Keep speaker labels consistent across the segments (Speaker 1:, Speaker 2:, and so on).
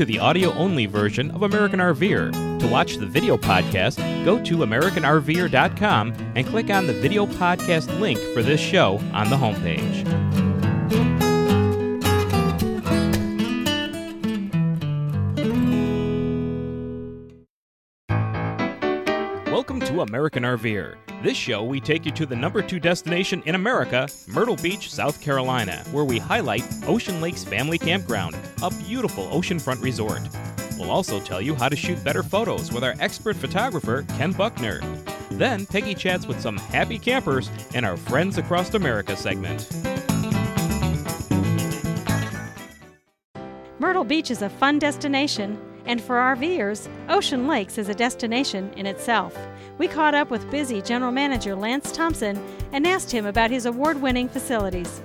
Speaker 1: to the audio only version of American RVer. To watch the video podcast, go to AmericanRVer.com and click on the video podcast link for this show on the homepage. American RVer. This show, we take you to the number two destination in America, Myrtle Beach, South Carolina, where we highlight Ocean Lakes Family Campground, a beautiful oceanfront resort. We'll also tell you how to shoot better photos with our expert photographer, Ken Buckner. Then, Peggy chats with some happy campers in our Friends Across America segment.
Speaker 2: Myrtle Beach is a fun destination, and for RVers, Ocean Lakes is a destination in itself. We caught up with busy General Manager Lance Thompson and asked him about his award winning facilities.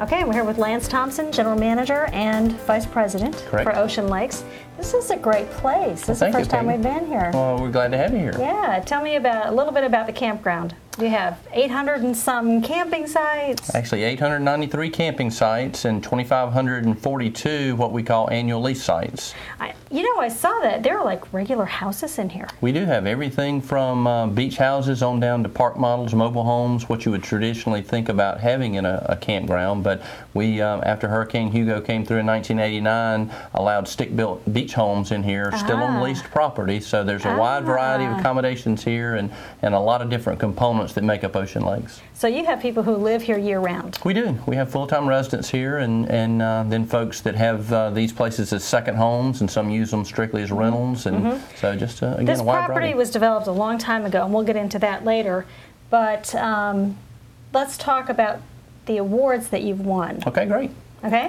Speaker 2: Okay, we're here with Lance Thompson, General Manager and Vice President
Speaker 3: Correct.
Speaker 2: for Ocean Lakes. This is a great place. This is the
Speaker 3: thank you,
Speaker 2: first time
Speaker 3: Peggy.
Speaker 2: we've been here.
Speaker 3: Well, we're glad to have you here.
Speaker 2: Yeah, tell me about a little bit about the campground. We have 800 and some camping sites.
Speaker 3: Actually, 893 camping sites and 2,542 what we call annual lease sites.
Speaker 2: I, you know, I saw that there are like regular houses in here.
Speaker 3: We do have everything from uh, beach houses on down to park models, mobile homes, what you would traditionally think about having in a, a campground. But we, um, after Hurricane Hugo came through in 1989, allowed stick-built beach homes in here, still
Speaker 2: Ah.
Speaker 3: on leased property. So there's a wide variety of
Speaker 2: Ah.
Speaker 3: accommodations here and, and a lot of different components that make up Ocean Lakes.
Speaker 2: So you have people who live here year round.
Speaker 3: We do. We have full-time residents here, and and uh, then folks that have uh, these places as second homes, and some use them strictly as rentals, and so just uh, again
Speaker 2: Mm-hmm. This property
Speaker 3: variety.
Speaker 2: was developed a long time ago, and we'll get into that later. But um, let's talk about the awards that you've won.
Speaker 3: okay, great.
Speaker 2: Okay?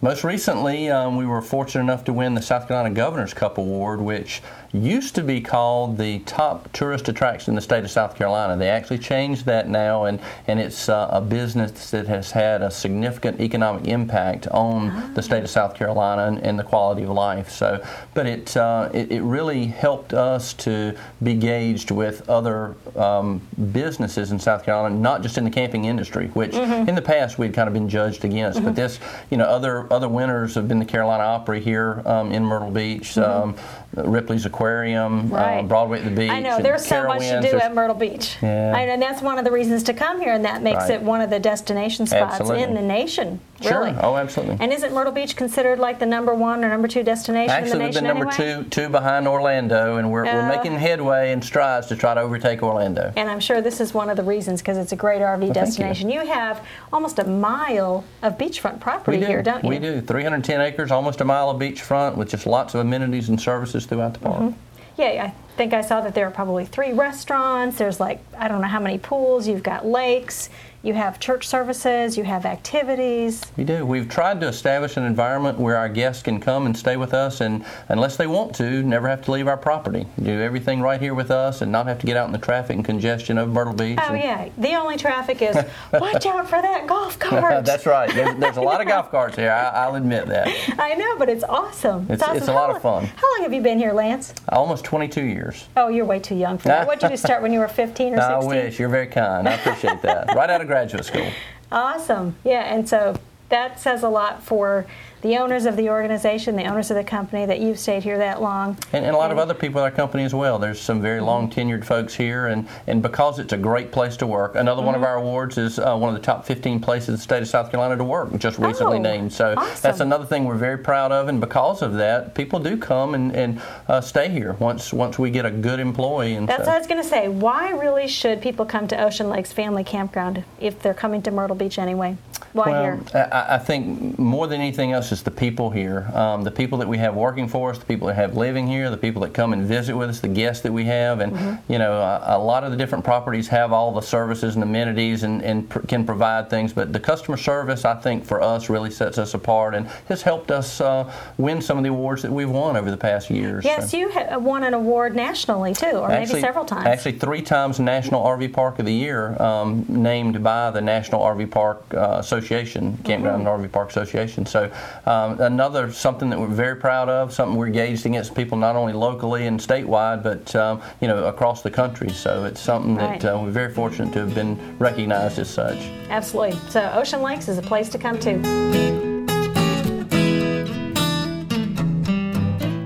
Speaker 3: Most recently, um, we were fortunate enough to win the South Carolina Governor's Cup Award, which used to be called the top tourist attraction in the state of South Carolina. They actually changed that now, and, and it's uh, a business that has had a significant economic impact on the state of South Carolina and, and the quality of life. So, but it, uh, it, it really helped us to be gauged with other um, businesses in South Carolina, not just in the camping industry, which in the past we'd kind of been judged against. But this, you know, other other winners have been the Carolina Opry here um, in Myrtle Beach, um, Ripley's Aquarium, uh,
Speaker 2: Right.
Speaker 3: Broadway at the Beach.
Speaker 2: I know there's so much to do
Speaker 3: There's-
Speaker 2: at Myrtle Beach.
Speaker 3: Yeah.
Speaker 2: I and that's one of the reasons to come here, and that makes
Speaker 3: Right.
Speaker 2: it one of the destination spots
Speaker 3: Absolutely.
Speaker 2: in the nation.
Speaker 3: Sure.
Speaker 2: Really.
Speaker 3: Oh, absolutely.
Speaker 2: And isn't Myrtle Beach considered like the number one or number two destination
Speaker 3: Actually,
Speaker 2: in the
Speaker 3: we've
Speaker 2: nation
Speaker 3: been number
Speaker 2: anyway?
Speaker 3: two, two behind Orlando, and we're,
Speaker 2: Uh,
Speaker 3: we're making headway and strides to try to overtake Orlando.
Speaker 2: And I'm sure this is one of the reasons because it's a great RV
Speaker 3: you.
Speaker 2: destination. You. have almost a mile of beachfront property
Speaker 3: do.
Speaker 2: here, don't you?
Speaker 3: We do. 310 acres, almost a mile of beachfront, with just lots of amenities and services throughout the park.
Speaker 2: Mm-hmm. Yeah, think I saw that there are probably three restaurants. There's like, I don't know how many pools. You've got lakes. You have church services. You have activities.
Speaker 3: We do. We've tried to establish an environment where our guests can come and stay with us, and unless they want to, never have to leave our property. Do everything right here with us, and not have to get out in the traffic and congestion of Myrtle Beach.
Speaker 2: Oh, yeah. The only traffic is watch out for that golf cart.
Speaker 3: That's right. There's, there's a lot of golf carts here. I, I'll admit that.
Speaker 2: I know, but it's awesome.
Speaker 3: It's-
Speaker 2: awesome.
Speaker 3: it's a lot
Speaker 2: How
Speaker 3: of fun.
Speaker 2: How long have you been here, Lance?
Speaker 3: Almost 22 years.
Speaker 2: Oh, you're way too young for that. What did you start when you were 15 or 16?
Speaker 3: I wish. You're very kind. I appreciate that. Right out of graduate school.
Speaker 2: Awesome. Yeah, and so that says a lot for the owners of the organization, the owners of the company that you've stayed here that long.
Speaker 3: And, and a lot of other people in our company as well. There's some very
Speaker 2: Mm-hmm.
Speaker 3: long tenured folks here, and, and because it's a great place to work, another one of
Speaker 2: Mm-hmm.
Speaker 3: our awards is uh, one of the top 15 places in the state of South Carolina to work, just recently
Speaker 2: Oh,
Speaker 3: named. So
Speaker 2: awesome.
Speaker 3: that's another thing we're very proud of, and because of that, people do come and, and uh, stay here once once we get a good employee. And
Speaker 2: That's
Speaker 3: so.
Speaker 2: what I was going to say. Why really should people come to Ocean Lakes Family Campground if they're coming to Myrtle Beach anyway? Why
Speaker 3: well,
Speaker 2: here?
Speaker 3: I, I think more than anything else is the people here. Um, the people that we have working for us, the people that have living here, the people that come and visit with us, the guests that we have, and
Speaker 2: Mm-hmm.
Speaker 3: you know, a, a lot of the different properties have all the services and amenities and, and pr- can provide things. But the customer service, I think, for us really sets us apart and has helped us uh, win some of the awards that we've won over the past years.
Speaker 2: Yes,
Speaker 3: So-
Speaker 2: you ha- won an award nationally too, or maybe several times.
Speaker 3: Actually, three times National RV Park of the Year, um, named by the National RV Park uh, Association, Campground
Speaker 2: Mm-hmm.
Speaker 3: and RV Park Association. So, um, another something that we're very proud of, something we're gauged against people not only locally and statewide, but um, you know across the country. So it's something
Speaker 2: Right.
Speaker 3: that uh, we're very fortunate to have been recognized as such.
Speaker 2: Absolutely. So Ocean Lakes is a place to come to.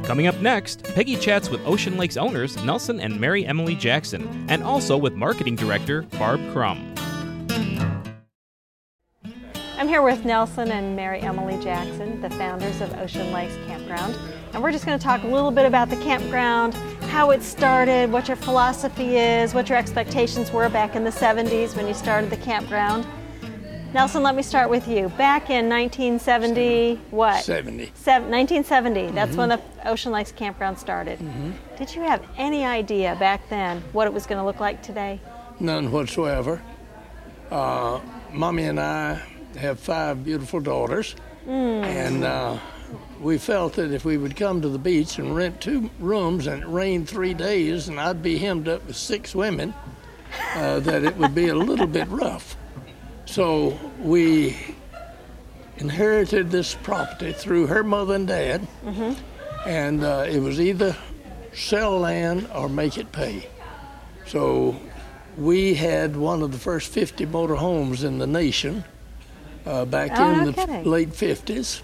Speaker 1: Coming up next, Peggy chats with Ocean Lakes owners Nelson and Mary Emily Jackson, and also with marketing director Barb Crum.
Speaker 2: I'm here with Nelson and Mary Emily Jackson, the founders of Ocean Lakes Campground. And we're just going to talk a little bit about the campground, how it started, what your philosophy is, what your expectations were back in the 70s when you started the campground. Nelson, let me start with you. Back in 1970, what?
Speaker 4: 70.
Speaker 2: Seven, 1970, that's when the Ocean Lakes Campground started. Did you have any idea back then what it was going to look like today?
Speaker 4: None whatsoever. Uh, Mommy and I have five beautiful daughters, and uh, we felt that if we would come to the beach and rent two rooms and it rained three days and I'd be hemmed up with six women, uh, that it would be a little bit rough. So we inherited this property through her mother and dad, and uh, it was either sell land or make it pay. So we had one of the first 50 motor homes in the nation uh, back
Speaker 2: Oh,
Speaker 4: in
Speaker 2: no
Speaker 4: the
Speaker 2: kidding.
Speaker 4: late 50s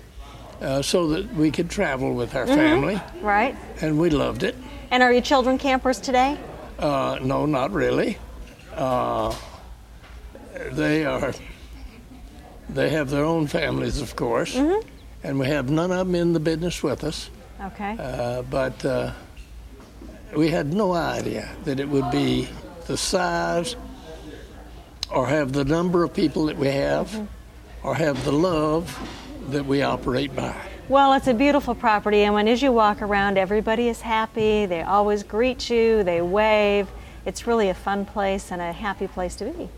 Speaker 4: uh, so that we could travel with our family,
Speaker 2: Right?
Speaker 4: and we loved it.
Speaker 2: And are your children campers today?
Speaker 4: Uh, no, not really. Uh, they are. They have their own families, of course,
Speaker 2: Mm-hmm.
Speaker 4: and we have none of them in the business with us.
Speaker 2: Okay.
Speaker 4: Uh, but uh, we had no idea that it would be the size, or have the number of people that we have, or have the love that we operate by.
Speaker 2: Well, it's a beautiful property, and when as you walk around, everybody is happy. They always greet you. They wave. It's really a fun place and a happy place to be.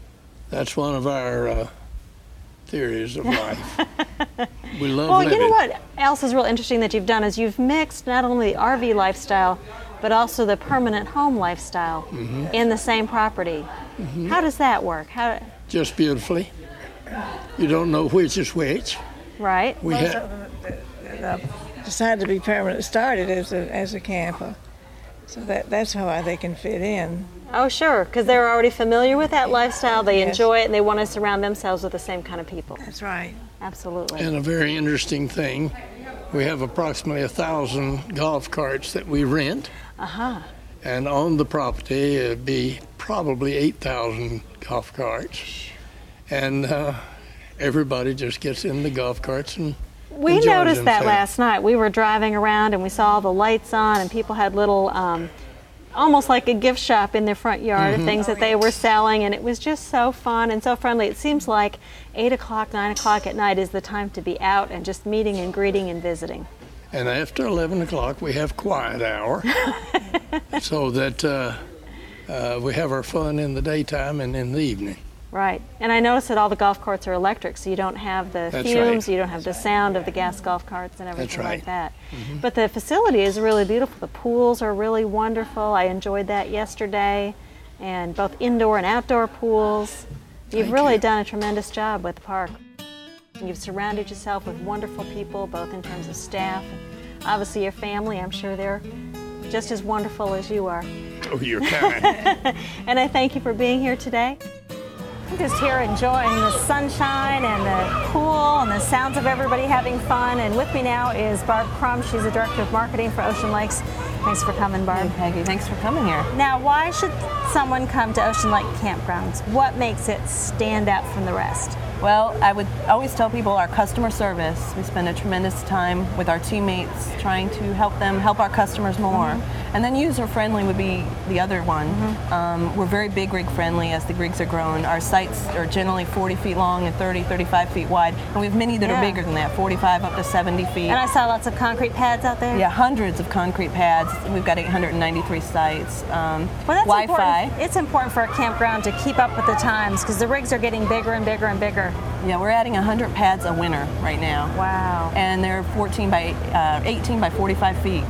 Speaker 4: That's one of our uh, theories of life. we love
Speaker 2: Well,
Speaker 4: living.
Speaker 2: you know what else is real interesting that you've done is you've mixed not only the RV lifestyle, but also the permanent home lifestyle
Speaker 4: Mm-hmm.
Speaker 2: in the same property. How does that work? How,
Speaker 4: Just beautifully. You don't know which is which.
Speaker 2: right?
Speaker 4: We
Speaker 5: Most
Speaker 4: have.
Speaker 5: them that- that, uh, decided to be permanent started as a, as a camper. So that, that's how they can fit in.
Speaker 2: Oh, sure, because they're already familiar with that lifestyle. They
Speaker 5: Yes.
Speaker 2: enjoy it, and they want to surround themselves with the same kind of people.
Speaker 5: That's right.
Speaker 2: Absolutely.
Speaker 4: And a very interesting thing, we have approximately a thousand golf carts that we rent.
Speaker 2: Uh huh.
Speaker 4: And on the property, it'd be probably 8,000 golf carts. And uh, everybody just gets in the golf carts and
Speaker 2: We noticed that last night. We were driving around and we saw all the lights on, and people had little, um, almost like a gift shop in their front yard
Speaker 4: Mm-hmm.
Speaker 2: of things that they were selling, and it was just so fun and so friendly. It seems like 8 o'clock, 9 o'clock at night is the time to be out and just meeting and greeting and visiting.
Speaker 4: And after 11 o'clock, we have quiet hour so that uh, uh, we have our fun in the daytime and in the evening.
Speaker 2: Right. And I noticed that all the golf carts are electric, so you don't have the
Speaker 4: That's
Speaker 2: fumes,
Speaker 4: right.
Speaker 2: you don't have the sound of the gas golf carts and everything
Speaker 4: right.
Speaker 2: like that. Mm-hmm. But the facility is really beautiful. The pools are really wonderful. I enjoyed that yesterday, and both indoor and outdoor pools. You've
Speaker 4: Thank
Speaker 2: really
Speaker 4: you.
Speaker 2: done a tremendous job with the park. You've surrounded yourself with wonderful people, both in terms of staff and obviously your family. I'm sure they're just as wonderful as you are.
Speaker 4: Oh, you're kind.
Speaker 2: And I thank you for being here today. I'm just here enjoying the sunshine and the pool and the sounds of everybody having fun. And with me now is Barb Crum. She's the director of marketing for Ocean Lakes. Thanks for coming, Barb.
Speaker 6: Peggy, thanks for coming here.
Speaker 2: Now, why should someone come to Ocean Lake Campgrounds? What makes it stand out from the rest?
Speaker 6: Well, I would always tell people our customer service. We spend a tremendous time with our teammates trying to help them help our customers more. Mm-hmm. And then user friendly would be the other one. Um, we're very big rig friendly as the rigs are grown. Our sites are generally 40 feet long and 30, 35 feet wide. And we have many that
Speaker 2: Yeah.
Speaker 6: are bigger than that, 45 up to 70 feet.
Speaker 2: And I saw lots of concrete pads out there.
Speaker 6: yeah, hundreds of concrete pads. We've got 893 sites. Um,
Speaker 2: Well, that's
Speaker 6: Wi-Fi.
Speaker 2: important. It's important for a campground to keep up with the times because the rigs are getting bigger and bigger and bigger.
Speaker 6: Yeah, we're adding 100 pads a winter right now.
Speaker 2: Wow.
Speaker 6: and they're 14 by uh, 18 by 45 feet.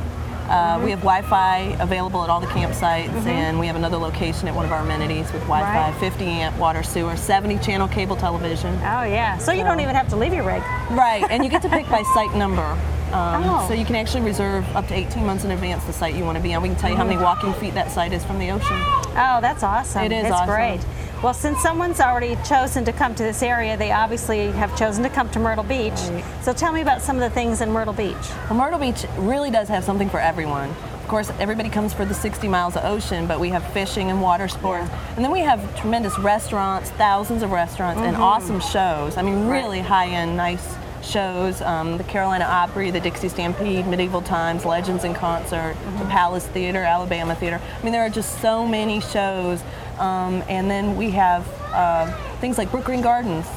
Speaker 6: Uh,
Speaker 2: Mm-hmm.
Speaker 6: We have Wi-Fi available at all the campsites, and we have another location at one of our amenities with Wi-Fi,
Speaker 2: Right.
Speaker 6: 50 amp water sewer, 70 channel cable television.
Speaker 2: Oh, yeah. So you don't even have to leave your rig.
Speaker 6: Right, and you get to pick by site number. Um,
Speaker 2: Oh.
Speaker 6: So you can actually reserve up to 18 months in advance the site you want to be on. We can tell you how many walking feet that site is from the ocean.
Speaker 2: Oh, that's awesome.
Speaker 6: It is
Speaker 2: It's
Speaker 6: awesome.
Speaker 2: great. Well, since someone's already chosen to come to this area, they obviously have chosen to come to Myrtle Beach.
Speaker 6: Right.
Speaker 2: So tell me about some of the things in Myrtle Beach.
Speaker 6: Well, Myrtle Beach really does have something for everyone. Of course, everybody comes for the 60 miles of ocean, but we have fishing and water sports. And then we have tremendous restaurants, thousands of restaurants, and awesome shows. I mean, really high end, nice shows. Um, the Carolina Opry, the Dixie Stampede, Medieval Times, Legends in Concert, the Palace Theater, Alabama Theater. I mean, there are just so many shows. Um, and then we have uh, things like Brookgreen Gardens.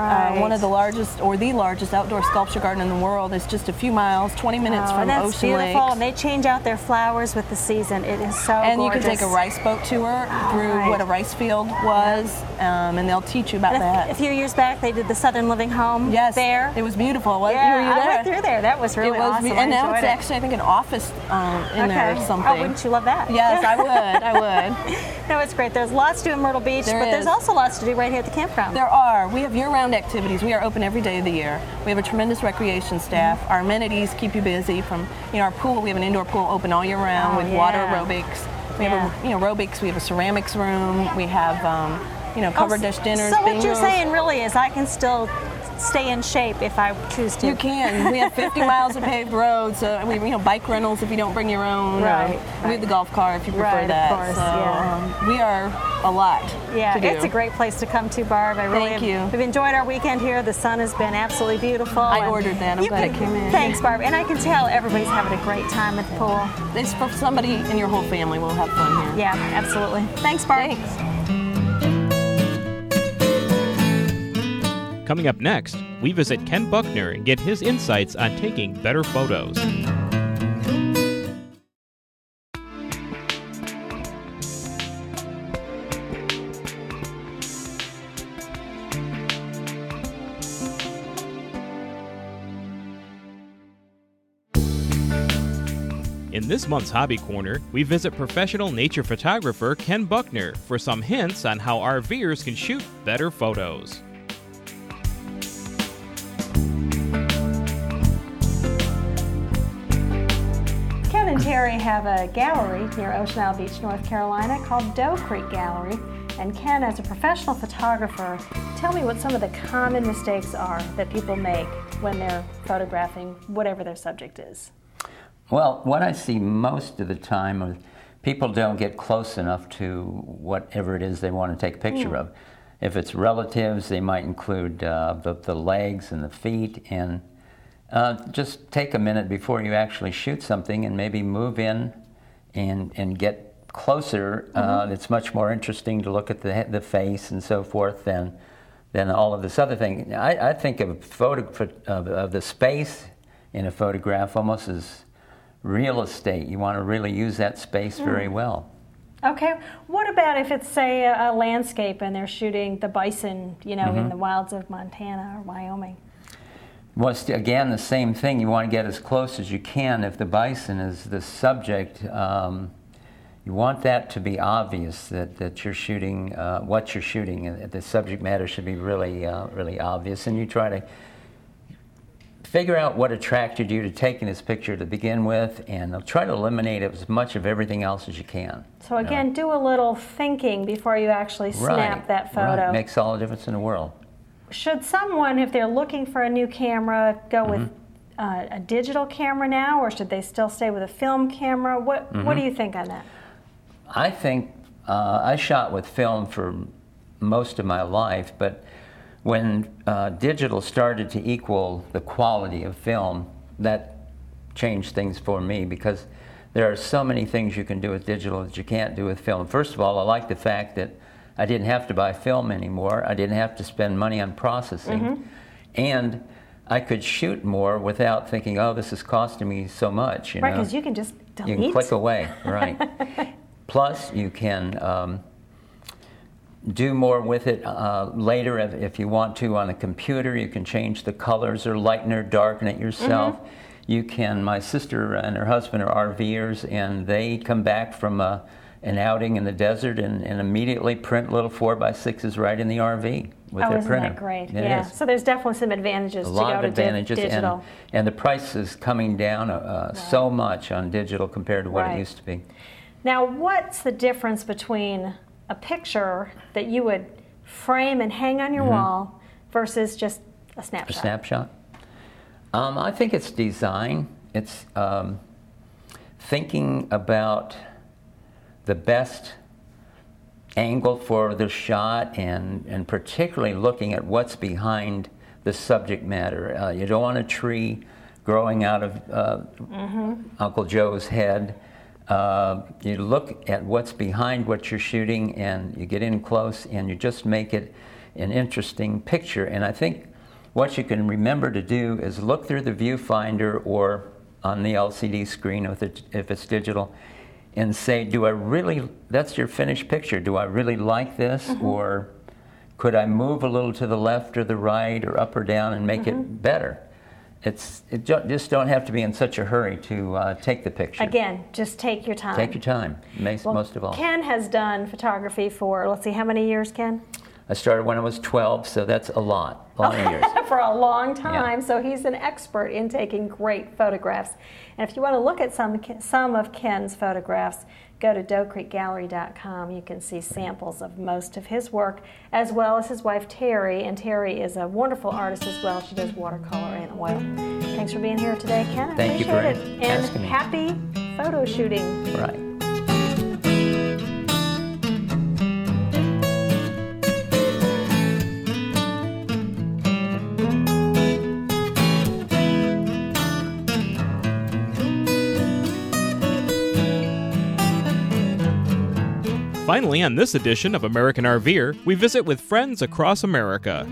Speaker 6: Uh, one of the largest, or the largest outdoor sculpture garden in the world. is just a few miles, 20 minutes
Speaker 2: Oh,
Speaker 6: from
Speaker 2: and that's
Speaker 6: Ocean
Speaker 2: beautiful.
Speaker 6: Lakes.
Speaker 2: And they change out their flowers with the season. It is so
Speaker 6: And you can take a rice boat tour through
Speaker 2: Right.
Speaker 6: what a rice field was, um, and they'll teach you about
Speaker 2: And
Speaker 6: that.
Speaker 2: a few years back, they did the Southern Living Home
Speaker 6: yes,
Speaker 2: there.
Speaker 6: It was beautiful. What,
Speaker 2: yeah,
Speaker 6: you
Speaker 2: I went through there. That was really
Speaker 6: it was,
Speaker 2: awesome.
Speaker 6: be- and now it's
Speaker 2: it.
Speaker 6: actually, I think, an office um, in there or something.
Speaker 2: Oh, wouldn't you love that?
Speaker 6: Yes, I would. I would.
Speaker 2: No, it's great. There's lots to do in Myrtle Beach,
Speaker 6: There
Speaker 2: but there's also lots to do right here at the campground.
Speaker 6: There are. We have year-round activities. We are open every day of the year. We have a tremendous recreation staff.
Speaker 2: Mm-hmm.
Speaker 6: Our amenities keep you busy. From you know our pool, we have an indoor pool open all year round
Speaker 2: Oh,
Speaker 6: with water aerobics. We
Speaker 2: Yeah.
Speaker 6: have a, you know aerobics. We have a ceramics room. We have um, you know
Speaker 2: Oh,
Speaker 6: covered dish dinners.
Speaker 2: So what you're saying really is I can still stay in shape if I choose to.
Speaker 6: You can. We have 50 miles of paved roads. So we, you know, bike rentals if you don't bring your own.
Speaker 2: Right,
Speaker 6: Um, We have the golf car if you prefer
Speaker 2: Right, of course,
Speaker 6: so
Speaker 2: yeah.
Speaker 6: um, we are a lot.
Speaker 2: Yeah, it's a great place to come to, Barb. I really
Speaker 6: Thank
Speaker 2: have,
Speaker 6: you.
Speaker 2: We've enjoyed our weekend here. The sun has been absolutely beautiful.
Speaker 6: I ordered that. I'm
Speaker 2: you
Speaker 6: glad
Speaker 2: can-
Speaker 6: it came in.
Speaker 2: Thanks, Barb. And I can tell everybody's having a great time at the pool.
Speaker 6: It's for somebody in your whole family We'll have fun here.
Speaker 2: Yeah, absolutely. Thanks, Barb.
Speaker 6: Thanks.
Speaker 1: Coming up next, we visit Ken Buckner and get his insights on taking better photos. In this month's Hobby Corner, we visit professional nature photographer Ken Buckner for some hints on how RVers can shoot better photos.
Speaker 2: Ken have a gallery near Ocean Isle Beach, North Carolina called Doe Creek Gallery. And Ken, as a professional photographer, tell me what some of the common mistakes are that people make when they're photographing whatever their subject is.
Speaker 7: Well, what I see most of the time is people don't get close enough to whatever it is they want to take a picture of. If it's relatives, they might include uh, the, the legs and the feet, and uh, just take a minute before you actually shoot something and maybe move in and, and get closer. Uh, it's much more interesting to look at the, the face and so forth than, than all of this other thing. I, I think of, photo, of, of the space in a photograph almost as real estate. You want to really use that space very well.
Speaker 2: Okay, what about if it's, say, a, a landscape and they're shooting the bison, you know, in the wilds of Montana or Wyoming?
Speaker 7: Well, it's again the same thing. You want to get as close as you can. If the bison is the subject, um, you want that to be obvious that, that you're shooting uh, what you're shooting. The subject matter should be really, uh, really obvious. And you try to figure out what attracted you to taking this picture to begin with, and try to eliminate as much of everything else as you can.
Speaker 2: So again, do a little thinking before you actually snap
Speaker 7: Right,
Speaker 2: that photo.
Speaker 7: Right. Makes all the difference in the world.
Speaker 2: Should someone, if they're looking for a new camera, go with
Speaker 7: Mm-hmm.
Speaker 2: uh, a digital camera now, or should they still stay with a film camera? What What
Speaker 7: Mm-hmm.
Speaker 2: do you think on that?
Speaker 7: I think uh, I shot with film for most of my life, but when uh, digital started to equal the quality of film, that changed things for me because there are so many things you can do with digital that you can't do with film. First of all, I like the fact that I didn't have to buy film anymore. I didn't have to spend money on processing. And I could shoot more without thinking, oh, this is costing me so much. You
Speaker 2: Right, because you can just delete.
Speaker 7: You can click away, right. Plus, you can um, do more with it uh, later if, if you want to on a computer. You can change the colors or lighten or darken it yourself.
Speaker 2: Mm-hmm.
Speaker 7: You can, my sister and her husband are RVers, and they come back from a, an outing in the desert and, and immediately print little 4 by 6s right in the RV. with
Speaker 2: oh,
Speaker 7: their
Speaker 2: isn't
Speaker 7: printer.
Speaker 2: that great?
Speaker 7: It
Speaker 2: yeah.
Speaker 7: is.
Speaker 2: So there's definitely some advantages
Speaker 7: a
Speaker 2: to
Speaker 7: lot
Speaker 2: go
Speaker 7: of
Speaker 2: to di-
Speaker 7: advantages,
Speaker 2: digital.
Speaker 7: and and the price is coming down uh, so much on digital compared to what
Speaker 2: Right.
Speaker 7: it used to be.
Speaker 2: Now, what's the difference between a picture that you would frame and hang on your wall versus just a snapshot?
Speaker 7: A
Speaker 2: snapshot?
Speaker 7: snapshot. Um, I think it's design. It's um, thinking about the best angle for the shot and, and particularly looking at what's behind the subject matter. Uh, you don't want a tree growing out of uh, Uncle Joe's head. Uh, you look at what's behind what you're shooting and you get in close and you just make it an interesting picture. And I think what you can remember to do is look through the viewfinder or on the LCD screen if it's digital and say, do I really, that's your finished picture, do I really like this? Or could I move a little to the left or the right or up or down and make it better? It's, it ju- just don't have to be in such a hurry to uh, take the picture.
Speaker 2: Again, just take your time.
Speaker 7: Take your time, most,
Speaker 2: Well,
Speaker 7: most of all.
Speaker 2: Ken has done photography for, let's see, how many years, Ken?
Speaker 7: I started when I was 12, so that's a lot, a lot of years.
Speaker 2: for a long time. So he's an expert in taking great photographs. And if you want to look at some some of Ken's photographs, go to doecreekgallery.com. You can see samples of most of his work, as well as his wife Terry. And Terry is a wonderful artist as well. She does watercolor and oil. Thanks for being here today, Ken. I
Speaker 7: Thank you
Speaker 2: appreciate
Speaker 7: for
Speaker 2: it. And
Speaker 7: asking me.
Speaker 2: happy photo shooting.
Speaker 7: Right.
Speaker 1: Finally, on this edition of American RVer, we visit with friends across America.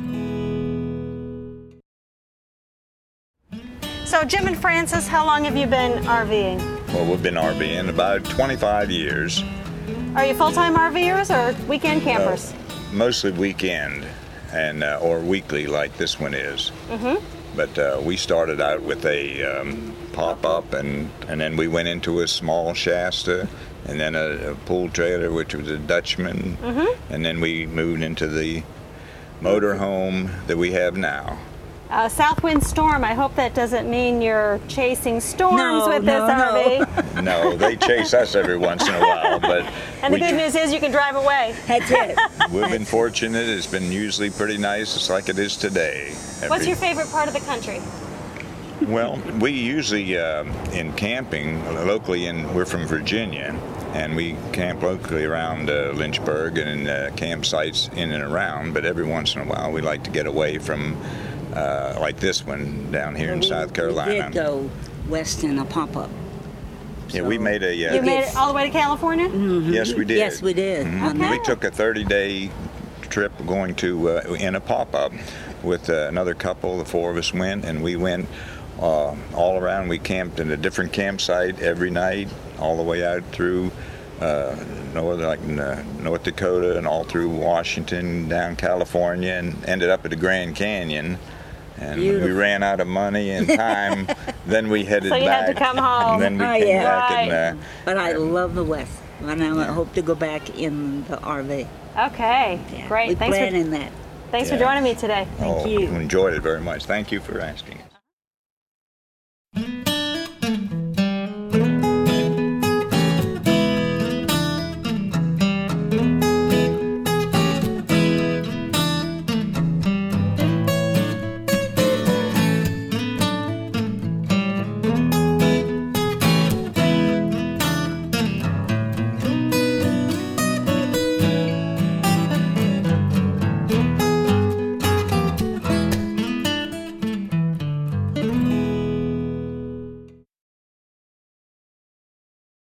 Speaker 2: So, Jim and Francis, how long have you been RVing?
Speaker 8: Well, we've been RVing about 25 years,
Speaker 2: Are you full time RVers or weekend campers?
Speaker 8: mostly weekend and uh, or weekly like this one is. Mm-hmm. But uh, we started out with a um, pop-up, and and then we went into a small Shasta, and then a, a pool trailer, which was a Dutchman, and then we moved into the motorhome that we have now.
Speaker 2: Uh, Southwind Storm, I hope that doesn't mean you're chasing storms
Speaker 9: No,
Speaker 2: with
Speaker 9: no,
Speaker 2: this
Speaker 9: no.
Speaker 2: RV.
Speaker 8: No, they chase us every once in a while, but
Speaker 2: And the
Speaker 8: we
Speaker 2: good news is you can drive away.
Speaker 9: That's it.
Speaker 8: We've been fortunate. It's been usually pretty nice. It's like it is today.
Speaker 2: What's your favorite part of the country?
Speaker 8: Well, we usually uh, in camping locally, and we're from Virginia, and we camp locally around uh, Lynchburg and uh, campsites in and around. But every once in a while, we like to get away from, uh, like this one down here in South
Speaker 9: We
Speaker 8: Carolina.
Speaker 9: did go west in a pop-up.
Speaker 8: Yeah, we made a. Uh,
Speaker 2: You made it all the way to California?
Speaker 8: Yes, we did.
Speaker 9: Yes, we did. On
Speaker 8: We took a 30-day trip going to uh, in a pop-up with uh, another couple. The four of us went, and we went uh, all around. We camped in a different campsite every night, all the way out through uh, north, like uh, North Dakota, and all through Washington, down California, and ended up at the Grand Canyon. And when we ran out of money and time. then we headed
Speaker 2: So you
Speaker 8: back.
Speaker 2: had to come home.
Speaker 8: And then we
Speaker 9: Oh,
Speaker 8: came
Speaker 9: yeah.
Speaker 8: back
Speaker 2: Right.
Speaker 8: and. Uh,
Speaker 9: But I love the west, and I hope to go back in the RV.
Speaker 2: Okay,
Speaker 9: Yeah,
Speaker 2: great.
Speaker 9: We
Speaker 2: Thanks for,
Speaker 9: planning that.
Speaker 2: thanks for joining me today.
Speaker 9: Thank
Speaker 8: oh,
Speaker 9: you.
Speaker 8: Enjoyed it very much. Thank you for asking.